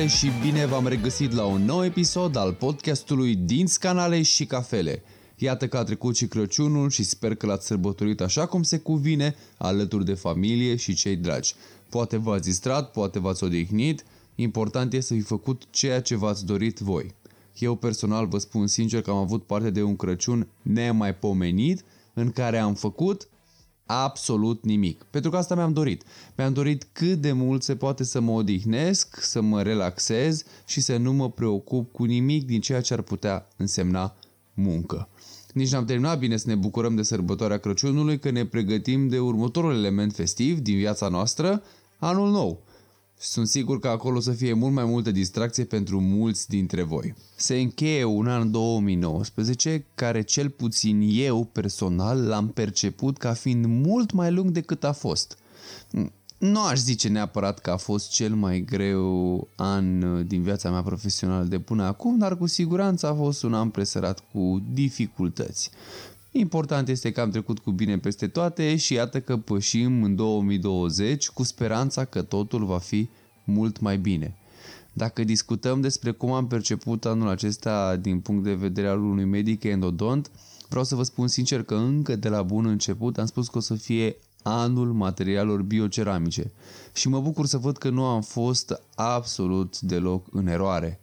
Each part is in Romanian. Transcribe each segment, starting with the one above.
Salutare și bine v-am regăsit la un nou episod al podcastului din Canale și Cafele. Iată că a trecut și Crăciunul și sper că l-ați sărbătorit așa cum se cuvine, alături de familie și cei dragi. Poate v-ați distrat, poate v-ați odihnit, important este să fi făcut ceea ce v-ați dorit voi. Eu personal vă spun sincer că am avut parte de un Crăciun nemaipomenit în care am făcut absolut nimic. Pentru că asta mi-am dorit. Mi-am dorit cât de mult se poate să mă odihnesc, să mă relaxez și să nu mă preocup cu nimic din ceea ce ar putea însemna muncă. Nici n-am terminat bine să ne bucurăm de sărbătoarea Crăciunului, că ne pregătim de următorul element festiv din viața noastră, anul nou. Sunt sigur că acolo o să fie mult mai multă distracție pentru mulți dintre voi. Se încheie un an 2019 care cel puțin eu personal l-am perceput ca fiind mult mai lung decât a fost. Nu aș zice neapărat că a fost cel mai greu an din viața mea profesională de până acum, dar cu siguranță a fost un an presărat cu dificultăți. Important este că am trecut cu bine peste toate și iată că pășim în 2020 cu speranța că totul va fi mult mai bine. Dacă discutăm despre cum am perceput anul acesta din punct de vedere al unui medic endodont, vreau să vă spun sincer că încă de la bun început am spus că o să fie anul materialelor bioceramice și mă bucur să văd că nu am fost absolut deloc în eroare.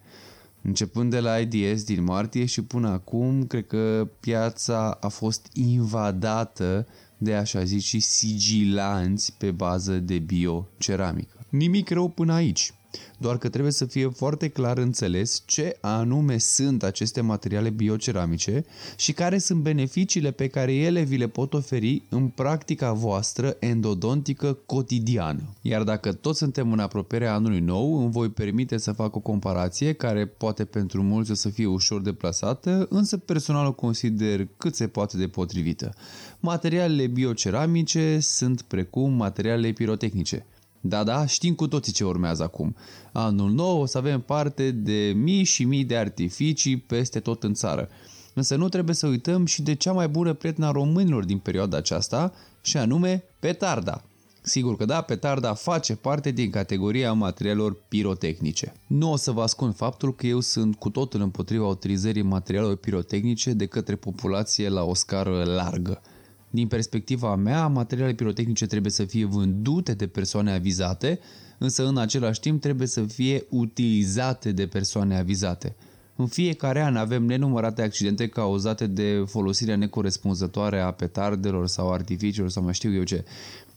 Începând de la IDS din martie și până acum, cred că piața a fost invadată de așa zis și sigilanți pe bază de bioceramică. Nimic rău până aici doar că trebuie să fie foarte clar înțeles ce anume sunt aceste materiale bioceramice și care sunt beneficiile pe care ele vi le pot oferi în practica voastră endodontică cotidiană. Iar dacă toți suntem în apropierea anului nou, îmi voi permite să fac o comparație care poate pentru mulți o să fie ușor deplasată, însă personal o consider cât se poate de potrivită. Materialele bioceramice sunt precum materialele pirotehnice – da, da, știm cu toții ce urmează acum. Anul nou o să avem parte de mii și mii de artificii peste tot în țară. Însă nu trebuie să uităm și de cea mai bună prietena românilor din perioada aceasta, și anume petarda. Sigur că da, petarda face parte din categoria materialelor pirotehnice. Nu o să vă ascund faptul că eu sunt cu totul împotriva utilizării materialelor pirotehnice de către populație la o scară largă. Din perspectiva mea, materialele pirotehnice trebuie să fie vândute de persoane avizate, însă în același timp trebuie să fie utilizate de persoane avizate. În fiecare an avem nenumărate accidente cauzate de folosirea necorespunzătoare a petardelor sau artificiilor sau mai știu eu ce.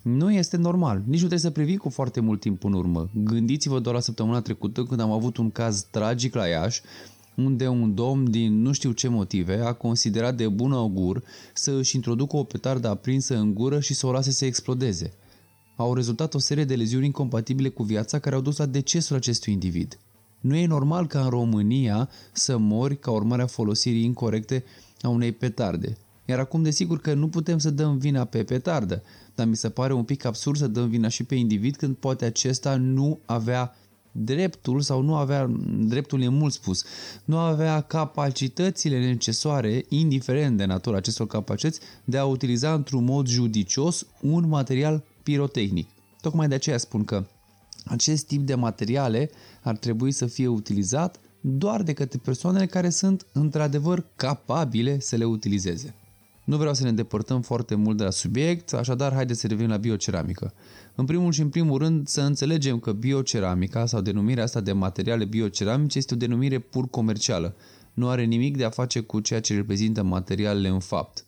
Nu este normal, nici nu trebuie să privi cu foarte mult timp în urmă. Gândiți-vă doar la săptămâna trecută când am avut un caz tragic la Iași, unde un domn din nu știu ce motive a considerat de bun augur să își introducă o petardă aprinsă în gură și să o lase să explodeze. Au rezultat o serie de leziuni incompatibile cu viața care au dus la decesul acestui individ. Nu e normal ca în România să mori ca urmare a folosirii incorrecte a unei petarde. Iar acum desigur că nu putem să dăm vina pe petardă, dar mi se pare un pic absurd să dăm vina și pe individ când poate acesta nu avea dreptul sau nu avea, dreptul e mult spus, nu avea capacitățile necesare, indiferent de natura acestor capacități, de a utiliza într-un mod judicios un material pirotehnic. Tocmai de aceea spun că acest tip de materiale ar trebui să fie utilizat doar de către persoanele care sunt într-adevăr capabile să le utilizeze. Nu vreau să ne depărtăm foarte mult de la subiect, așadar haideți să revenim la bioceramică. În primul și în primul rând să înțelegem că bioceramica sau denumirea asta de materiale bioceramice este o denumire pur comercială. Nu are nimic de a face cu ceea ce reprezintă materialele în fapt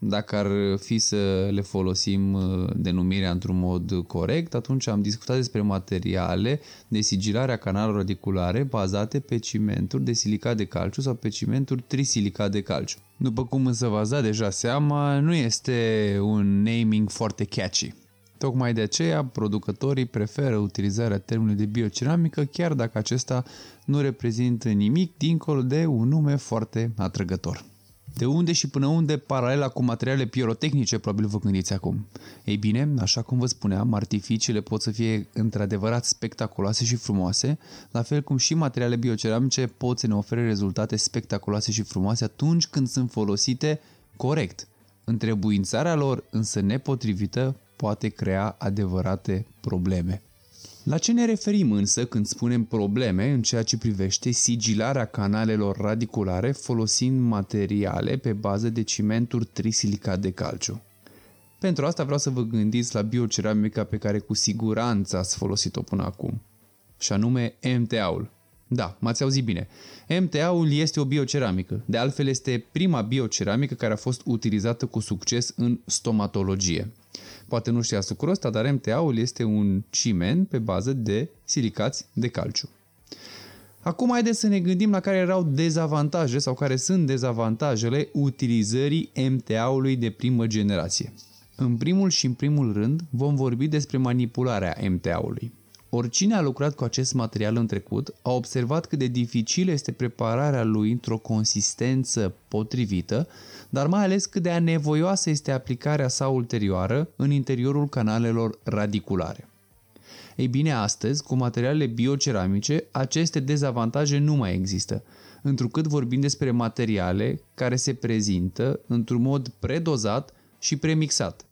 dacă ar fi să le folosim uh, denumirea într-un mod corect, atunci am discutat despre materiale de sigilare a canalelor radiculare bazate pe cimenturi de silicat de calciu sau pe cimenturi trisilicat de calciu. După cum însă v-ați dat deja seama, nu este un naming foarte catchy. Tocmai de aceea, producătorii preferă utilizarea termenului de bioceramică, chiar dacă acesta nu reprezintă nimic dincolo de un nume foarte atrăgător. De unde și până unde paralela cu materiale pirotehnice, probabil vă gândiți acum. Ei bine, așa cum vă spuneam, artificiile pot să fie într-adevărat spectaculoase și frumoase, la fel cum și materiale bioceramice pot să ne ofere rezultate spectaculoase și frumoase atunci când sunt folosite corect. Întrebuințarea lor însă nepotrivită poate crea adevărate probleme. La ce ne referim însă când spunem probleme în ceea ce privește sigilarea canalelor radiculare folosind materiale pe bază de cimenturi trisilicat de calciu? Pentru asta vreau să vă gândiți la bioceramica pe care cu siguranță ați folosit-o până acum, și anume MTA-ul. Da, m-ați auzit bine. MTA-ul este o bioceramică. De altfel este prima bioceramică care a fost utilizată cu succes în stomatologie. Poate nu știa lucrul ăsta, dar MTA-ul este un ciment pe bază de silicați de calciu. Acum haideți să ne gândim la care erau dezavantaje sau care sunt dezavantajele utilizării MTA-ului de primă generație. În primul și în primul rând vom vorbi despre manipularea MTA-ului. Oricine a lucrat cu acest material în trecut a observat cât de dificilă este prepararea lui într-o consistență potrivită, dar mai ales cât de anevoioasă este aplicarea sa ulterioară în interiorul canalelor radiculare. Ei bine, astăzi, cu materialele bioceramice, aceste dezavantaje nu mai există, întrucât vorbim despre materiale care se prezintă într-un mod predozat și premixat.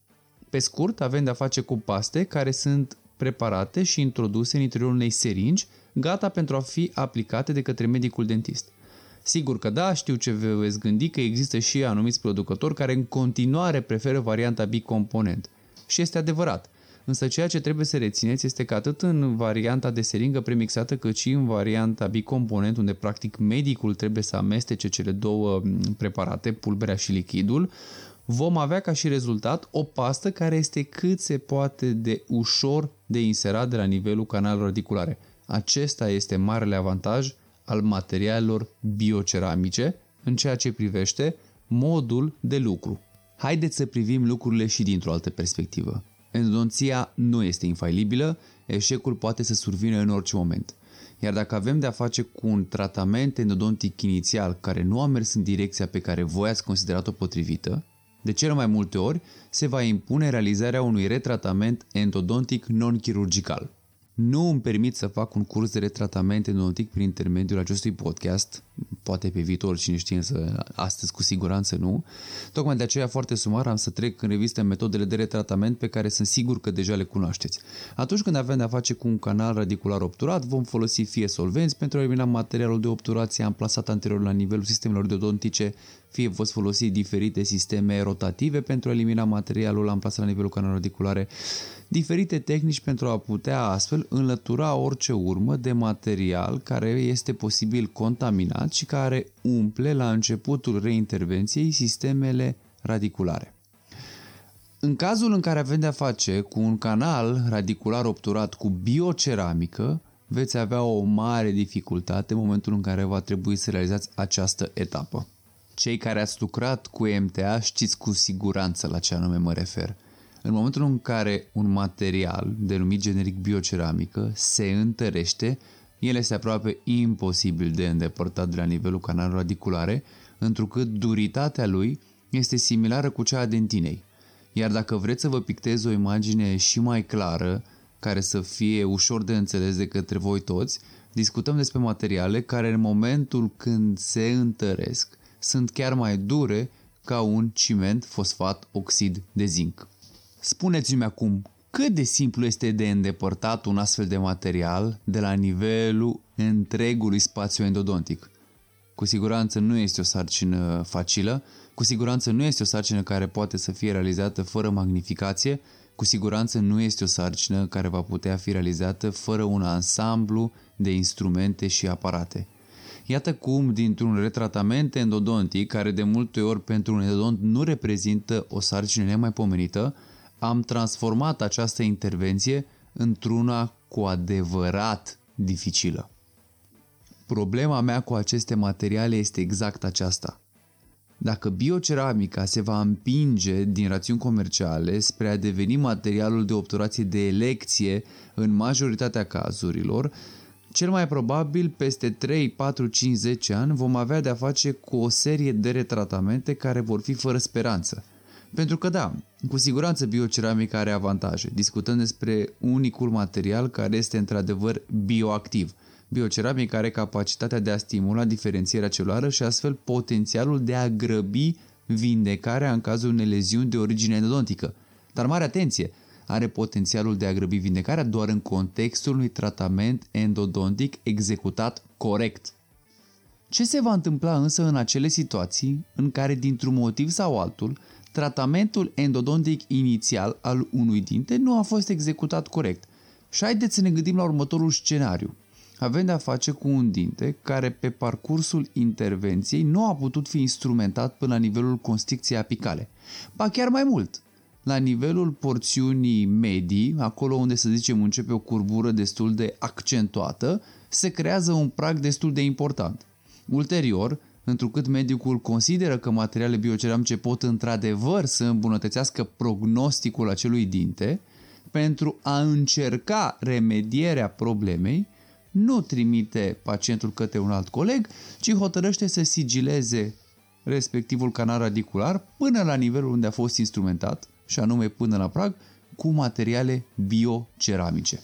Pe scurt, avem de-a face cu paste care sunt preparate și introduse în interiorul unei seringi, gata pentru a fi aplicate de către medicul dentist. Sigur că da, știu ce vă veți gândi că există și anumiți producători care în continuare preferă varianta bicomponent. Și este adevărat. Însă ceea ce trebuie să rețineți este că atât în varianta de seringă premixată, cât și în varianta bicomponent, unde practic medicul trebuie să amestece cele două preparate, pulberea și lichidul, vom avea ca și rezultat o pastă care este cât se poate de ușor de inserat de la nivelul canalelor radiculare. Acesta este marele avantaj al materialelor bioceramice în ceea ce privește modul de lucru. Haideți să privim lucrurile și dintr-o altă perspectivă. Endodonția nu este infailibilă, eșecul poate să survină în orice moment. Iar dacă avem de-a face cu un tratament endodontic inițial care nu a mers în direcția pe care voi ați considerat-o potrivită, de cele mai multe ori se va impune realizarea unui retratament endodontic non-chirurgical. Nu îmi permit să fac un curs de retratament endodontic prin intermediul acestui podcast, poate pe viitor, cine știe, însă astăzi cu siguranță nu. Tocmai de aceea foarte sumar am să trec în revistă metodele de retratament pe care sunt sigur că deja le cunoașteți. Atunci când avem de-a face cu un canal radicular obturat, vom folosi fie solvenți pentru a elimina materialul de obturație amplasat anterior la nivelul sistemelor deodontice, fie voi folosi diferite sisteme rotative pentru a elimina materialul amplasat la nivelul canalului radiculare, diferite tehnici pentru a putea astfel înlătura orice urmă de material care este posibil contaminat și care umple la începutul reintervenției sistemele radiculare. În cazul în care avem de-a face cu un canal radicular obturat cu bioceramică, veți avea o mare dificultate în momentul în care va trebui să realizați această etapă. Cei care ați lucrat cu MTA știți cu siguranță la ce anume mă refer. În momentul în care un material, denumit generic bioceramică, se întărește, el este aproape imposibil de îndepărtat de la nivelul canalului radiculare, întrucât duritatea lui este similară cu cea a dentinei. Iar dacă vreți să vă pictez o imagine și mai clară, care să fie ușor de înțeles de către voi toți, discutăm despre materiale care în momentul când se întăresc sunt chiar mai dure ca un ciment fosfat oxid de zinc. Spuneți-mi acum, cât de simplu este de îndepărtat un astfel de material de la nivelul întregului spațiu endodontic? Cu siguranță nu este o sarcină facilă, cu siguranță nu este o sarcină care poate să fie realizată fără magnificație, cu siguranță nu este o sarcină care va putea fi realizată fără un ansamblu de instrumente și aparate. Iată cum, dintr-un retratament endodontic, care de multe ori pentru un endodont nu reprezintă o sarcină nemaipomenită, am transformat această intervenție într-una cu adevărat dificilă. Problema mea cu aceste materiale este exact aceasta. Dacă bioceramica se va împinge din rațiuni comerciale spre a deveni materialul de obturație de elecție în majoritatea cazurilor, cel mai probabil, peste 3, 4, 5, 10 ani vom avea de-a face cu o serie de retratamente care vor fi fără speranță. Pentru că da, cu siguranță bioceramica are avantaje. Discutăm despre unicul material care este într-adevăr bioactiv. Bioceramica are capacitatea de a stimula diferențierea celulară și astfel potențialul de a grăbi vindecarea în cazul unei leziuni de origine endodontică. Dar mare atenție! are potențialul de a grăbi vindecarea doar în contextul unui tratament endodontic executat corect. Ce se va întâmpla însă în acele situații în care, dintr-un motiv sau altul, tratamentul endodontic inițial al unui dinte nu a fost executat corect? Și haideți să ne gândim la următorul scenariu. Avem de-a face cu un dinte care pe parcursul intervenției nu a putut fi instrumentat până la nivelul constricției apicale. Ba chiar mai mult, la nivelul porțiunii medii, acolo unde să zicem începe o curbură destul de accentuată, se creează un prag destul de important. Ulterior, întrucât medicul consideră că materiale bioceramice pot într-adevăr să îmbunătățească prognosticul acelui dinte, pentru a încerca remedierea problemei, nu trimite pacientul către un alt coleg, ci hotărăște să sigileze respectivul canal radicular până la nivelul unde a fost instrumentat, și anume până la prag, cu materiale bioceramice.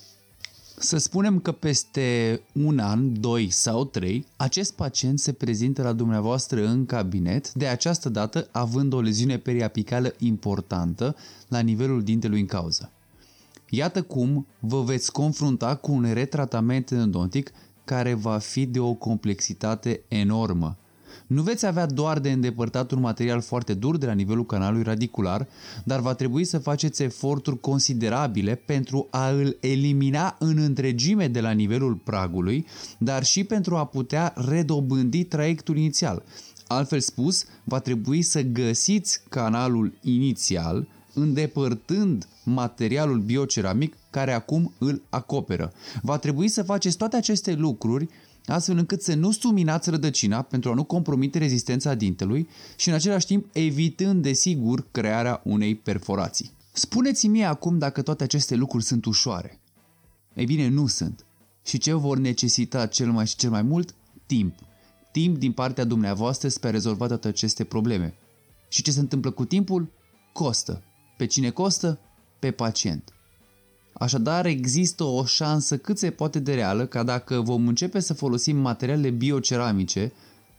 Să spunem că peste un an, doi sau trei, acest pacient se prezintă la dumneavoastră în cabinet, de această dată având o leziune periapicală importantă la nivelul dintelui în cauză. Iată cum vă veți confrunta cu un retratament endodontic care va fi de o complexitate enormă. Nu veți avea doar de îndepărtat un material foarte dur de la nivelul canalului radicular, dar va trebui să faceți eforturi considerabile pentru a îl elimina în întregime de la nivelul pragului, dar și pentru a putea redobândi traiectul inițial. Altfel spus, va trebui să găsiți canalul inițial, îndepărtând materialul bioceramic care acum îl acoperă. Va trebui să faceți toate aceste lucruri astfel încât să nu suminați rădăcina pentru a nu compromite rezistența dintelui și în același timp evitând desigur crearea unei perforații. Spuneți-mi acum dacă toate aceste lucruri sunt ușoare. Ei bine, nu sunt. Și ce vor necesita cel mai și cel mai mult? Timp. Timp din partea dumneavoastră spre a rezolva toate aceste probleme. Și ce se întâmplă cu timpul? Costă. Pe cine costă? Pe pacient. Așadar, există o șansă cât se poate de reală ca dacă vom începe să folosim materiale bioceramice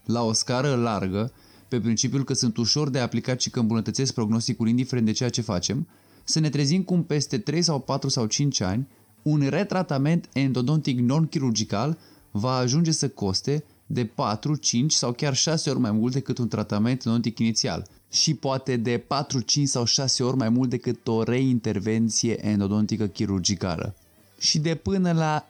la o scară largă, pe principiul că sunt ușor de aplicat și că îmbunătățesc prognosticul indiferent de ceea ce facem, să ne trezim cum peste 3 sau 4 sau 5 ani, un retratament endodontic non-chirurgical va ajunge să coste de 4, 5 sau chiar 6 ori mai mult decât un tratament endodontic inițial și poate de 4, 5 sau 6 ori mai mult decât o reintervenție endodontică chirurgicală și de până la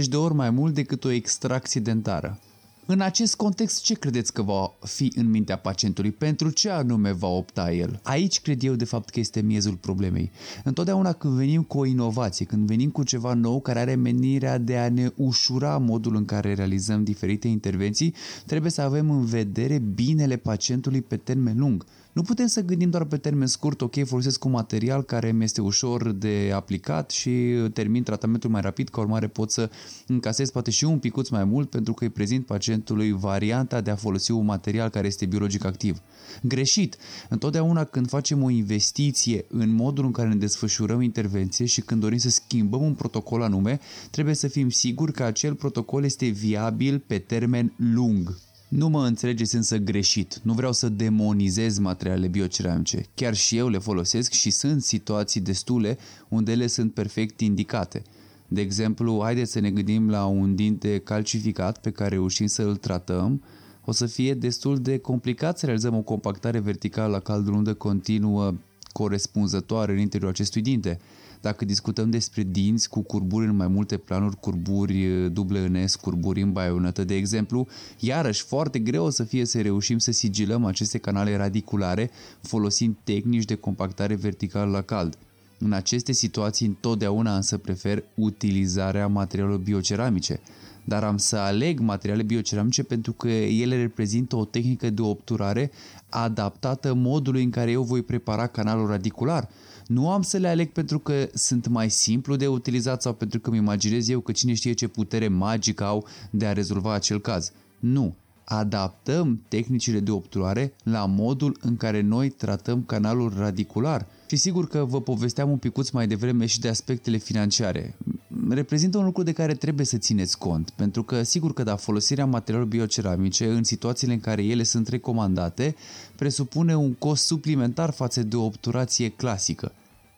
15-20 de ori mai mult decât o extracție dentară. În acest context, ce credeți că va fi în mintea pacientului? Pentru ce anume va opta el? Aici cred eu de fapt că este miezul problemei. Întotdeauna când venim cu o inovație, când venim cu ceva nou care are menirea de a ne ușura modul în care realizăm diferite intervenții, trebuie să avem în vedere binele pacientului pe termen lung. Nu putem să gândim doar pe termen scurt, ok, folosesc un material care mi este ușor de aplicat și termin tratamentul mai rapid, ca urmare pot să încasez poate și un picuț mai mult pentru că îi prezint pacientului varianta de a folosi un material care este biologic activ. Greșit! Întotdeauna când facem o investiție în modul în care ne desfășurăm intervenție și când dorim să schimbăm un protocol anume, trebuie să fim siguri că acel protocol este viabil pe termen lung. Nu mă înțelegeți însă greșit, nu vreau să demonizez materialele bioceramice. Chiar și eu le folosesc și sunt situații destule unde ele sunt perfect indicate. De exemplu, haideți să ne gândim la un dinte calcificat pe care reușim să îl tratăm, o să fie destul de complicat să realizăm o compactare verticală la caldul undă continuă corespunzătoare în interiorul acestui dinte. Dacă discutăm despre dinți cu curburi în mai multe planuri, curburi duble în S, curburi în baionătă, de exemplu, iarăși foarte greu o să fie să reușim să sigilăm aceste canale radiculare folosind tehnici de compactare verticală la cald. În aceste situații întotdeauna însă prefer utilizarea materialelor bioceramice, dar am să aleg materiale bioceramice pentru că ele reprezintă o tehnică de obturare adaptată modului în care eu voi prepara canalul radicular – nu am să le aleg pentru că sunt mai simplu de utilizat sau pentru că îmi imaginez eu că cine știe ce putere magică au de a rezolva acel caz. Nu. Adaptăm tehnicile de obturare la modul în care noi tratăm canalul radicular. Și sigur că vă povesteam un picuț mai devreme și de aspectele financiare. Reprezintă un lucru de care trebuie să țineți cont, pentru că sigur că da, folosirea materialelor bioceramice în situațiile în care ele sunt recomandate presupune un cost suplimentar față de o obturație clasică.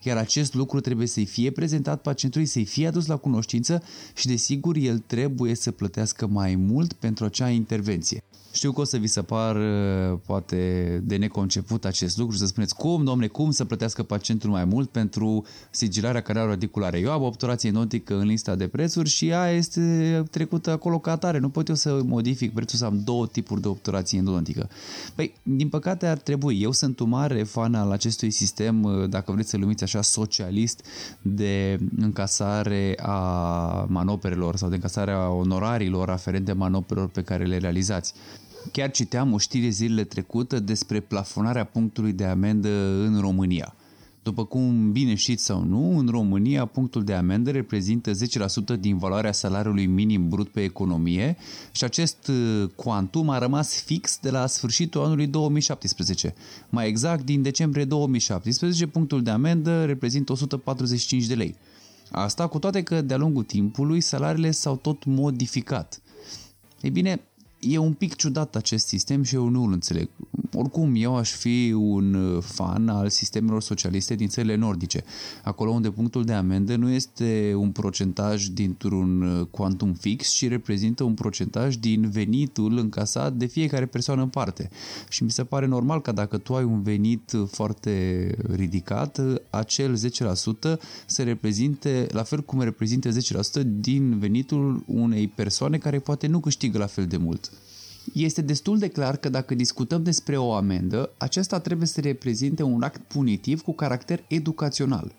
Iar acest lucru trebuie să-i fie prezentat pacientului, să-i fie adus la cunoștință și desigur el trebuie să plătească mai mult pentru acea intervenție. Știu că o să vi se par poate de neconceput acest lucru și să spuneți cum, domne, cum să plătească pacientul mai mult pentru sigilarea canalului radiculare. Eu am o obturație notică în lista de prețuri și ea este trecută acolo ca atare. Nu pot eu să modific prețul să am două tipuri de obturație endodontică. Păi, din păcate ar trebui. Eu sunt un mare fan al acestui sistem, dacă vreți să-l numiți așa, socialist de încasare a manoperelor sau de încasare a onorarilor aferente manoperelor pe care le realizați. Chiar citeam o știre zilele trecute despre plafonarea punctului de amendă în România. După cum bine știți sau nu, în România punctul de amendă reprezintă 10% din valoarea salariului minim brut pe economie și acest uh, cuantum a rămas fix de la sfârșitul anului 2017. Mai exact, din decembrie 2017, punctul de amendă reprezintă 145 de lei. Asta cu toate că de-a lungul timpului salariile s-au tot modificat. Ei bine, e un pic ciudat acest sistem și eu nu îl înțeleg. Oricum, eu aș fi un uh, fan al sistemelor socialiste din țările nordice, acolo unde punctul de amendă nu este un procentaj dintr-un uh, quantum fix, ci reprezintă un procentaj din venitul încasat de fiecare persoană în parte. Și mi se pare normal că dacă tu ai un venit foarte ridicat, acel 10% se reprezinte, la fel cum reprezintă 10% din venitul unei persoane care poate nu câștigă la fel de mult. Este destul de clar că dacă discutăm despre o amendă, aceasta trebuie să reprezinte un act punitiv cu caracter educațional.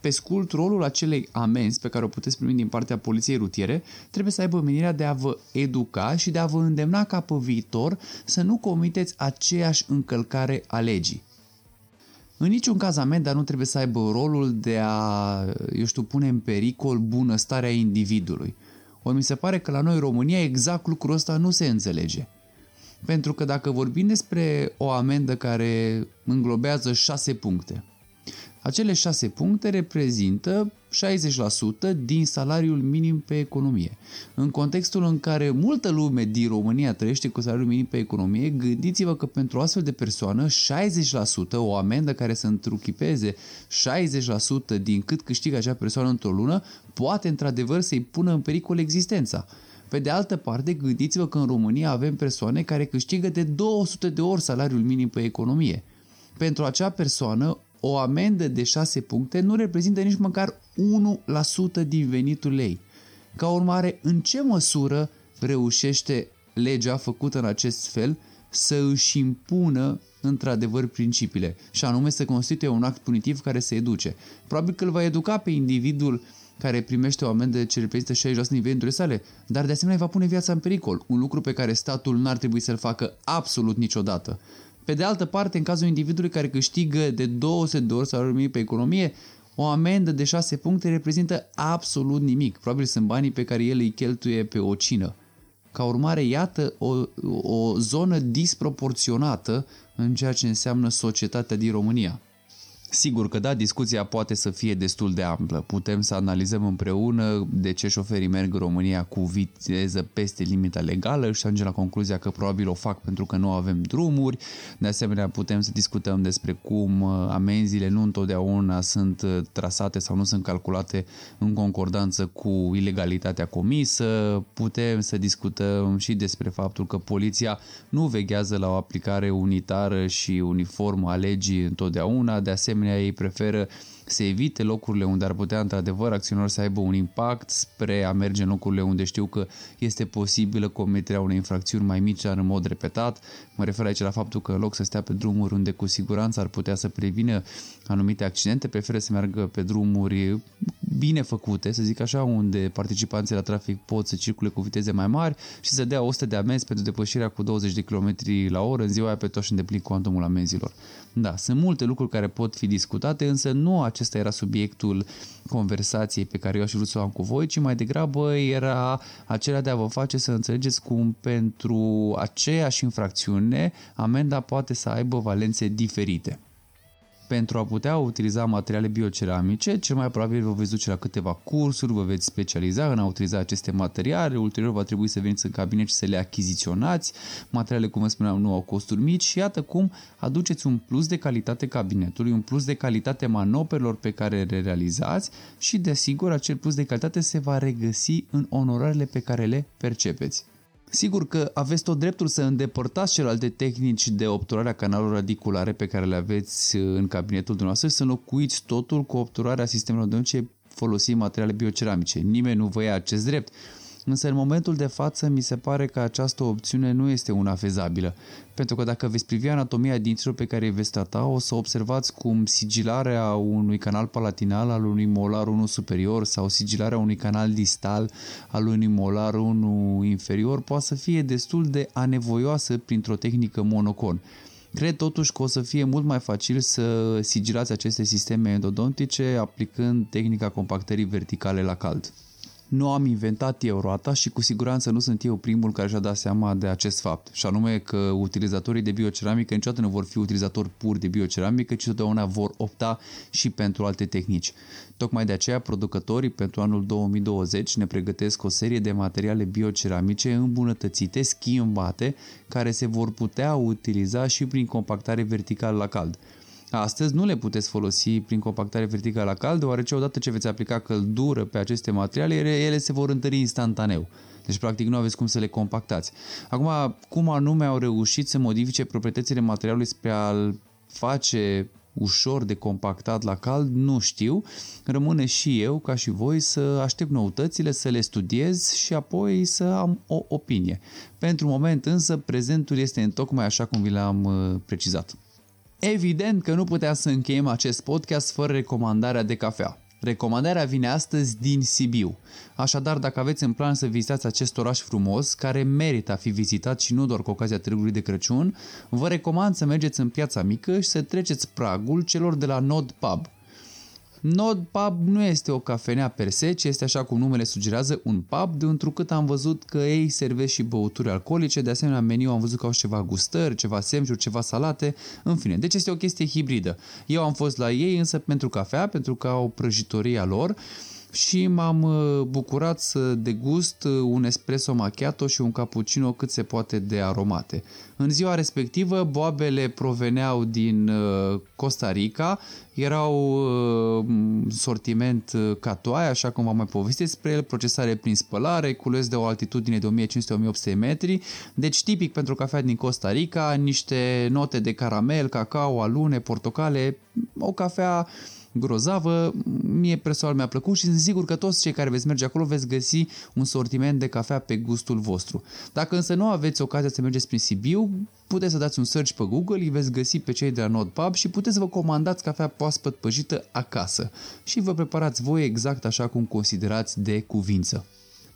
Pe scurt, rolul acelei amenzi pe care o puteți primi din partea poliției rutiere trebuie să aibă menirea de a vă educa și de a vă îndemna ca pe viitor să nu comiteți aceeași încălcare a legii. În niciun caz amenda nu trebuie să aibă rolul de a, eu știu, pune în pericol bunăstarea individului. Ori mi se pare că la noi în România exact lucrul ăsta nu se înțelege. Pentru că dacă vorbim despre o amendă care înglobează 6 puncte, acele 6 puncte reprezintă 60% din salariul minim pe economie. În contextul în care multă lume din România trăiește cu salariul minim pe economie, gândiți-vă că pentru o astfel de persoană 60%, o amendă care să întruchipeze 60% din cât câștigă acea persoană într-o lună, poate într-adevăr să-i pună în pericol existența. Pe de altă parte, gândiți-vă că în România avem persoane care câștigă de 200 de ori salariul minim pe economie. Pentru acea persoană, o amendă de 6 puncte nu reprezintă nici măcar 1% din venitul ei. Ca urmare, în ce măsură reușește legea făcută în acest fel să își impună într-adevăr principiile și anume să constituie un act punitiv care să educe. Probabil că îl va educa pe individul care primește o amendă ce reprezintă 60% din veniturile sale, dar de asemenea va pune viața în pericol, un lucru pe care statul n-ar trebui să-l facă absolut niciodată. Pe de altă parte, în cazul individului care câștigă de 200 de ori salariul minim pe economie, o amendă de 6 puncte reprezintă absolut nimic. Probabil sunt banii pe care el îi cheltuie pe o cină. Ca urmare, iată o, o zonă disproporționată în ceea ce înseamnă societatea din România. Sigur că da, discuția poate să fie destul de amplă. Putem să analizăm împreună de ce șoferii merg în România cu viteză peste limita legală și ajungem la concluzia că probabil o fac pentru că nu avem drumuri. De asemenea, putem să discutăm despre cum uh, amenziile nu întotdeauna sunt uh, trasate sau nu sunt calculate în concordanță cu ilegalitatea comisă. Putem să discutăm și despre faptul că poliția nu veghează la o aplicare unitară și uniformă a legii întotdeauna. De asemenea, asemenea ei preferă să evite locurile unde ar putea într-adevăr acționari să aibă un impact spre a merge în locurile unde știu că este posibilă comiterea unei infracțiuni mai mici, dar în mod repetat. Mă refer aici la faptul că în loc să stea pe drumuri unde cu siguranță ar putea să prevină anumite accidente, preferă să meargă pe drumuri bine făcute, să zic așa, unde participanții la trafic pot să circule cu viteze mai mari și să dea 100 de amenzi pentru depășirea cu 20 de km la oră în ziua aia pe toți îndeplin cuantumul amenzilor. Da, sunt multe lucruri care pot fi discutate, însă nu acesta era subiectul conversației pe care eu aș vrut să o am cu voi, ci mai degrabă era acela de a vă face să înțelegeți cum pentru aceeași infracțiune amenda poate să aibă valențe diferite. Pentru a putea utiliza materiale bioceramice, cel mai probabil vă veți duce la câteva cursuri, vă veți specializa în a utiliza aceste materiale, ulterior va trebui să veniți în cabinet și să le achiziționați. Materiale, cum vă spuneam, nu au costuri mici și iată cum aduceți un plus de calitate cabinetului, un plus de calitate manoperelor pe care le realizați și, desigur, acel plus de calitate se va regăsi în onorarele pe care le percepeți. Sigur că aveți tot dreptul să îndepărtați celelalte tehnici de obturare a canalului radiculare pe care le aveți în cabinetul dumneavoastră și să înlocuiți totul cu obturarea sistemelor de ce folosim materiale bioceramice. Nimeni nu vă ia acest drept. Însă în momentul de față mi se pare că această opțiune nu este una fezabilă, pentru că dacă veți privi anatomia dinților pe care îi veți trata, o să observați cum sigilarea unui canal palatinal al unui molar 1 superior sau sigilarea unui canal distal al unui molar 1 inferior poate să fie destul de anevoioasă printr-o tehnică monocon. Cred totuși că o să fie mult mai facil să sigilați aceste sisteme endodontice aplicând tehnica compactării verticale la cald. Nu am inventat eu roata și cu siguranță nu sunt eu primul care și-a dat seama de acest fapt, și anume că utilizatorii de bioceramică niciodată nu vor fi utilizatori pur de bioceramică, ci totdeauna vor opta și pentru alte tehnici. Tocmai de aceea, producătorii pentru anul 2020 ne pregătesc o serie de materiale bioceramice îmbunătățite, schimbate, care se vor putea utiliza și prin compactare verticală la cald. Astăzi nu le puteți folosi prin compactare verticală la cald, deoarece odată ce veți aplica căldură pe aceste materiale, ele se vor întări instantaneu. Deci, practic, nu aveți cum să le compactați. Acum, cum anume au reușit să modifice proprietățile materialului spre a-l face ușor de compactat la cald, nu știu. Rămâne și eu, ca și voi, să aștept noutățile, să le studiez și apoi să am o opinie. Pentru moment însă, prezentul este în tocmai așa cum vi l-am uh, precizat. Evident că nu putea să încheiem acest podcast fără recomandarea de cafea. Recomandarea vine astăzi din Sibiu. Așadar, dacă aveți în plan să vizitați acest oraș frumos, care merită a fi vizitat și nu doar cu ocazia Târgului de Crăciun, vă recomand să mergeți în piața mică și să treceți pragul celor de la Nod Pub. Nod Pub nu este o cafenea per se, ci este așa cum numele sugerează un pub, de întrucât am văzut că ei servesc și băuturi alcoolice, de asemenea meniu am văzut că au ceva gustări, ceva semjuri, ceva salate, în fine. Deci este o chestie hibridă. Eu am fost la ei însă pentru cafea, pentru că au prăjitoria lor și m-am uh, bucurat să degust uh, un espresso macchiato și un cappuccino cât se poate de aromate. În ziua respectivă, boabele proveneau din uh, Costa Rica, erau sortiment catoai, așa cum v-am mai povestit despre el, procesare prin spălare, cules de o altitudine de 1500-1800 metri, deci tipic pentru cafea din Costa Rica, niște note de caramel, cacao, alune, portocale, o cafea grozavă, mie personal mi-a plăcut și sunt sigur că toți cei care veți merge acolo veți găsi un sortiment de cafea pe gustul vostru. Dacă însă nu aveți ocazia să mergeți prin Sibiu, puteți să dați un search pe Google, îi veți găsi pe cei de la Nod Pub și puteți să vă comandați cafea poaspăt păjită acasă și vă preparați voi exact așa cum considerați de cuvință.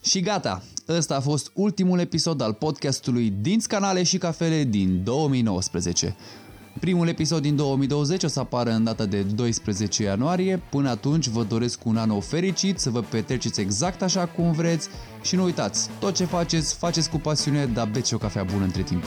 Și gata, ăsta a fost ultimul episod al podcastului Dinți Canale și Cafele din 2019. Primul episod din 2020 o să apară în data de 12 ianuarie. Până atunci vă doresc un an nou fericit, să vă petreceți exact așa cum vreți și nu uitați, tot ce faceți, faceți cu pasiune, dar beți o cafea bună între timp.